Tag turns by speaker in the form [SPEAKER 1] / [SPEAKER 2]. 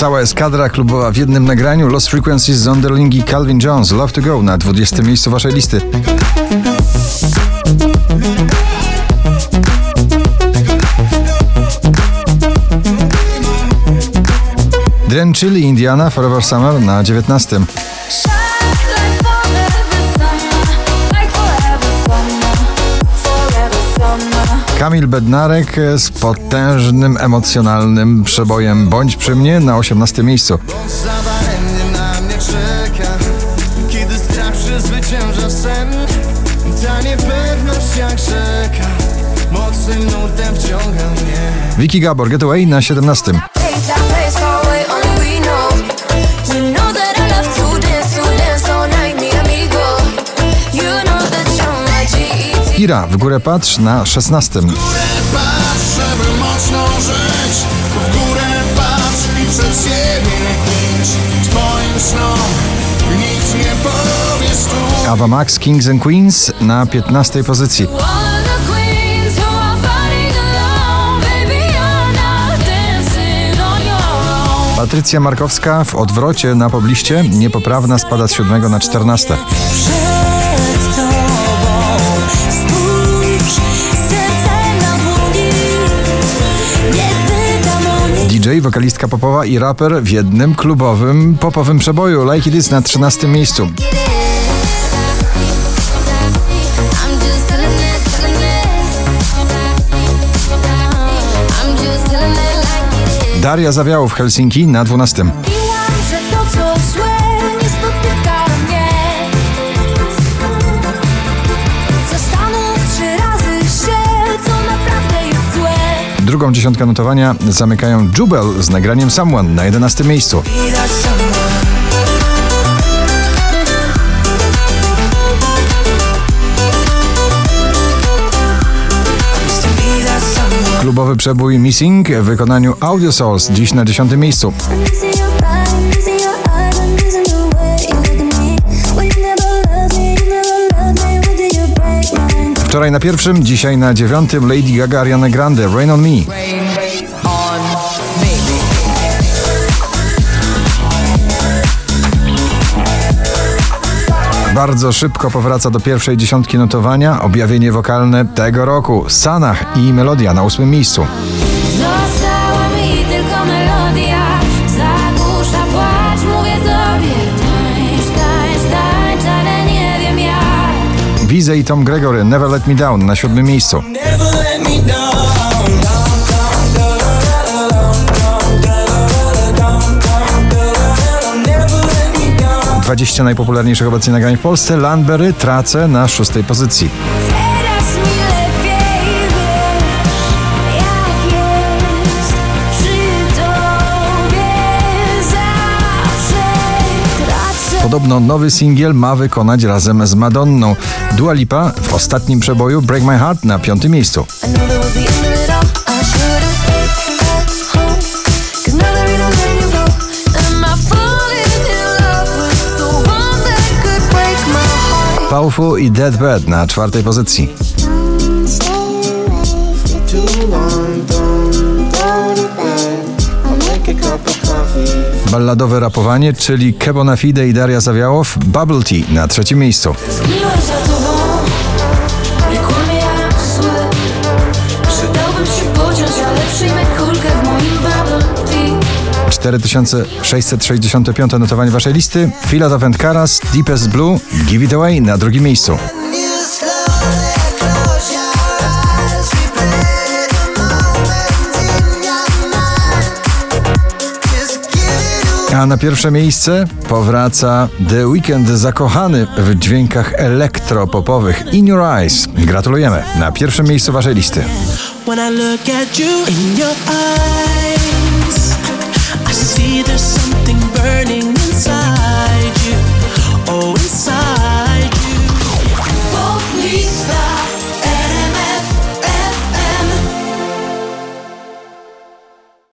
[SPEAKER 1] Cała eskadra klubowa w jednym nagraniu Lost Frequencies, Zonderling i Calvin Jones Love to Go na 20 miejscu waszej listy. Drenchilli Indiana Forever Summer na 19. Kamil Bednarek z potężnym emocjonalnym przebojem Bądź przy mnie na 18 miejscu.
[SPEAKER 2] Zadaremnie na mnie czeka Kiedy strach przezwycięża sen Ta niepewność jak rzeka Mocnym nurtem wciąga mnie
[SPEAKER 1] Vicky Gabor Getaway na 17. Ira w górę patrz na 16.
[SPEAKER 2] Patrz, żeby mocno żyć. W górę patrz i przed siebie idź. Twoim snom nic nie powie stój
[SPEAKER 1] Ava Max Kings and Queens na 15 pozycji. Patrycja Markowska w odwrocie na pobliście. Niepoprawna spada z 7 na 14. DJ, wokalistka popowa i raper w jednym klubowym popowym przeboju Like It Is na 13 miejscu. Daria Zawiało w Helsinki na 12. Drugą dziesiątkę notowania zamykają Jubel z nagraniem Someone na 11 miejscu. Klubowy przebój Missing w wykonaniu Audio Souls dziś na 10 miejscu. Wczoraj na pierwszym, dzisiaj na dziewiątym Lady Gaga Ariana Grande Rain on Me. Bardzo szybko powraca do pierwszej dziesiątki notowania objawienie wokalne tego roku Sanach i melodia na ósmym miejscu. Wize i Tom Gregory Never Let Me Down na siódmym miejscu. 20 najpopularniejszych obecnie nagrań w Polsce Landberry tracę na szóstej pozycji. Podobno nowy singiel ma wykonać razem z Madonną. Dua Lipa w ostatnim przeboju Break My Heart na piątym miejscu.
[SPEAKER 3] I know that was the end of
[SPEAKER 1] Balladowe rapowanie, czyli Kebona Fide i Daria Zawiałow Bubble Tea na trzecim miejscu.
[SPEAKER 3] Zgniłem za tobą, nie kłamie jak złe. Przydałbym się pociąć, ale przyjmę kulkę w moim bubble tea.
[SPEAKER 1] 4665 notowanie waszej listy. Philadelphia and Caras, Deepest Blue, Give It Away na drugim miejscu. A na pierwsze miejsce powraca The Weekend zakochany w dźwiękach elektropopowych In Your Eyes. Gratulujemy. Na pierwszym miejscu waszej listy.
[SPEAKER 4] When